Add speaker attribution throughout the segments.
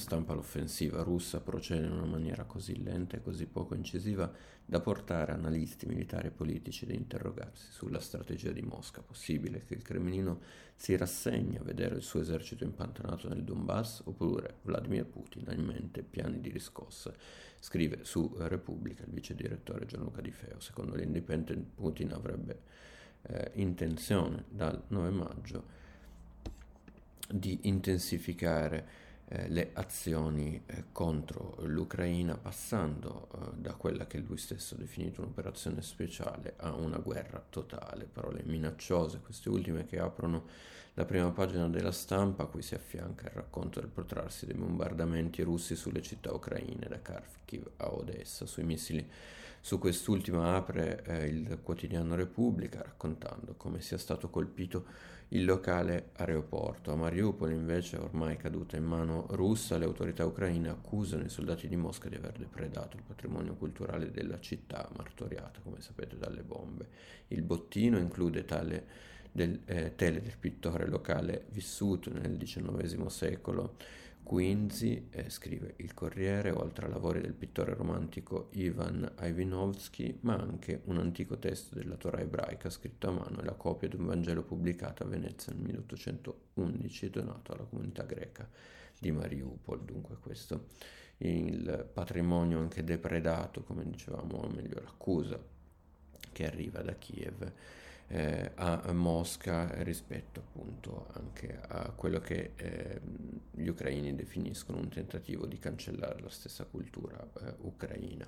Speaker 1: stampa l'offensiva russa procede in una maniera così lenta e così poco incisiva da portare analisti militari e politici ad interrogarsi sulla strategia di Mosca. Possibile che il Cremlino si rassegni a vedere il suo esercito impantanato nel Donbass oppure Vladimir Putin ha in mente piani di riscossa. Scrive su Repubblica il vice direttore Gianluca Di Feo. Secondo l'Independent Putin avrebbe eh, intenzione dal 9 maggio di intensificare eh, le azioni eh, contro l'Ucraina passando eh, da quella che lui stesso ha definito un'operazione speciale a una guerra totale, parole minacciose, queste ultime che aprono la prima pagina della stampa a cui si affianca il racconto del protrarsi dei bombardamenti russi sulle città ucraine da Kharkiv a Odessa, sui missili su quest'ultima apre eh, il quotidiano Repubblica raccontando come sia stato colpito il locale aeroporto. A Mariupol invece, ormai caduta in mano russa, le autorità ucraine accusano i soldati di Mosca di aver depredato il patrimonio culturale della città, martoriata, come sapete, dalle bombe. Il bottino include tale del, eh, tele del pittore locale vissuto nel XIX secolo Quincy, eh, scrive il Corriere, oltre ai lavori del pittore romantico Ivan Ivanovsky, ma anche un antico testo della Torah ebraica scritto a mano e la copia di un Vangelo pubblicato a Venezia nel 1811 e donato alla comunità greca di Mariupol. Dunque questo il patrimonio anche depredato, come dicevamo, o meglio l'accusa che arriva da Kiev eh, a Mosca rispetto appunto anche a quello che eh, gli ucraini definiscono un tentativo di cancellare la stessa cultura eh, ucraina.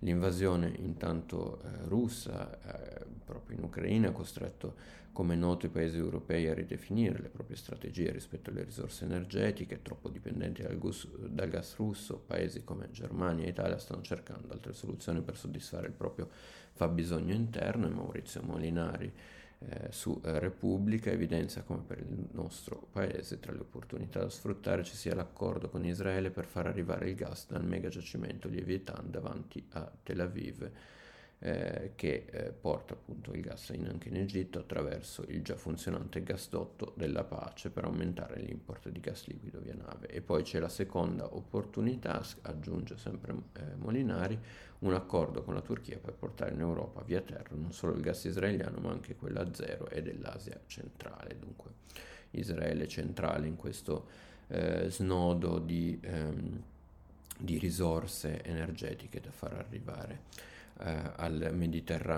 Speaker 1: L'invasione intanto eh, russa eh, proprio in Ucraina ha costretto come noto i paesi europei a ridefinire le proprie strategie rispetto alle risorse energetiche troppo dipendenti dal, gus, dal gas russo. Paesi come Germania e Italia stanno cercando altre soluzioni per soddisfare il proprio fabbisogno interno e Maurizio Molinari eh, su eh, Repubblica evidenzia come per il nostro paese tra le opportunità da sfruttare ci sia l'accordo con Israele per far arrivare il gas dal mega giacimento Lievitan davanti a Tel Aviv eh, che eh, porta appunto il gas in, anche in Egitto attraverso il già funzionante gasdotto della pace per aumentare l'import di gas liquido via nave. E poi c'è la seconda opportunità, aggiunge sempre eh, Molinari, un accordo con la Turchia per portare in Europa via terra non solo il gas israeliano ma anche quello a zero e dell'Asia centrale. Dunque Israele centrale in questo eh, snodo di, ehm, di risorse energetiche da far arrivare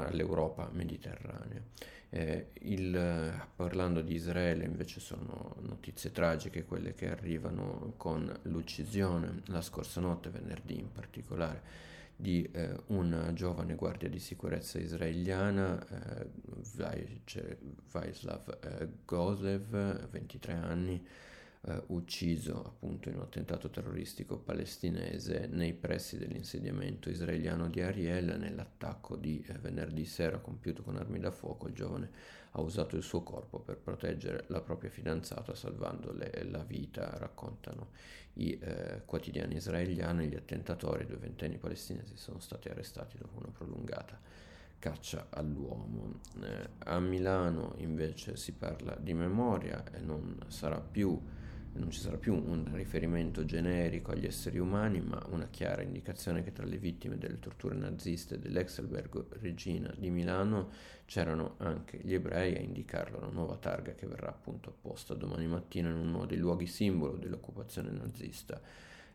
Speaker 1: all'Europa mediterranea. Eh, il, parlando di Israele invece sono notizie tragiche quelle che arrivano con l'uccisione la scorsa notte, venerdì in particolare, di eh, una giovane guardia di sicurezza israeliana, eh, Vaislav eh, Gozev, 23 anni, eh, ucciso appunto in un attentato terroristico palestinese nei pressi dell'insediamento israeliano di Ariel nell'attacco di eh, venerdì sera compiuto con armi da fuoco il giovane ha usato il suo corpo per proteggere la propria fidanzata salvandole la vita raccontano i eh, quotidiani israeliani gli attentatori due ventenni palestinesi sono stati arrestati dopo una prolungata caccia all'uomo. Eh, a Milano invece si parla di memoria e non sarà più non ci sarà più un riferimento generico agli esseri umani, ma una chiara indicazione che tra le vittime delle torture naziste dell'ex albergo Regina di Milano c'erano anche gli ebrei a indicarlo una nuova targa che verrà appunto apposta domani mattina in uno dei luoghi simbolo dell'occupazione nazista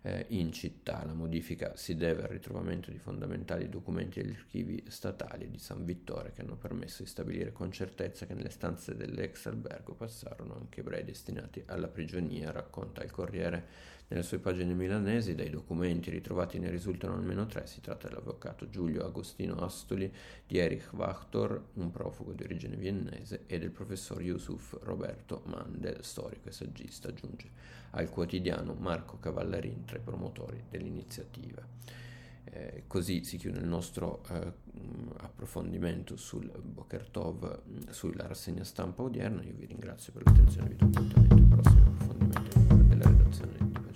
Speaker 1: eh, in città. La modifica si deve al ritrovamento di fondamentali documenti degli archivi statali di San Vittore che hanno permesso di stabilire con certezza che nelle stanze dell'ex albergo passarono anche ebrei destinati alla prigionia, racconta il Corriere nelle sue pagine milanesi. Dai documenti ritrovati ne risultano almeno tre. Si tratta dell'avvocato Giulio Agostino Astoli, di Erich Wachtor, un profugo di origine viennese, e del professor Yusuf Roberto Mandel, storico e saggista, aggiunge al quotidiano Marco Cavallerin tra i promotori dell'iniziativa. Eh, così si chiude il nostro eh, approfondimento sul Bokertov, sulla rassegna stampa odierna. Io vi ringrazio per l'attenzione vi do appuntamento al prossimo approfondimento della redazione di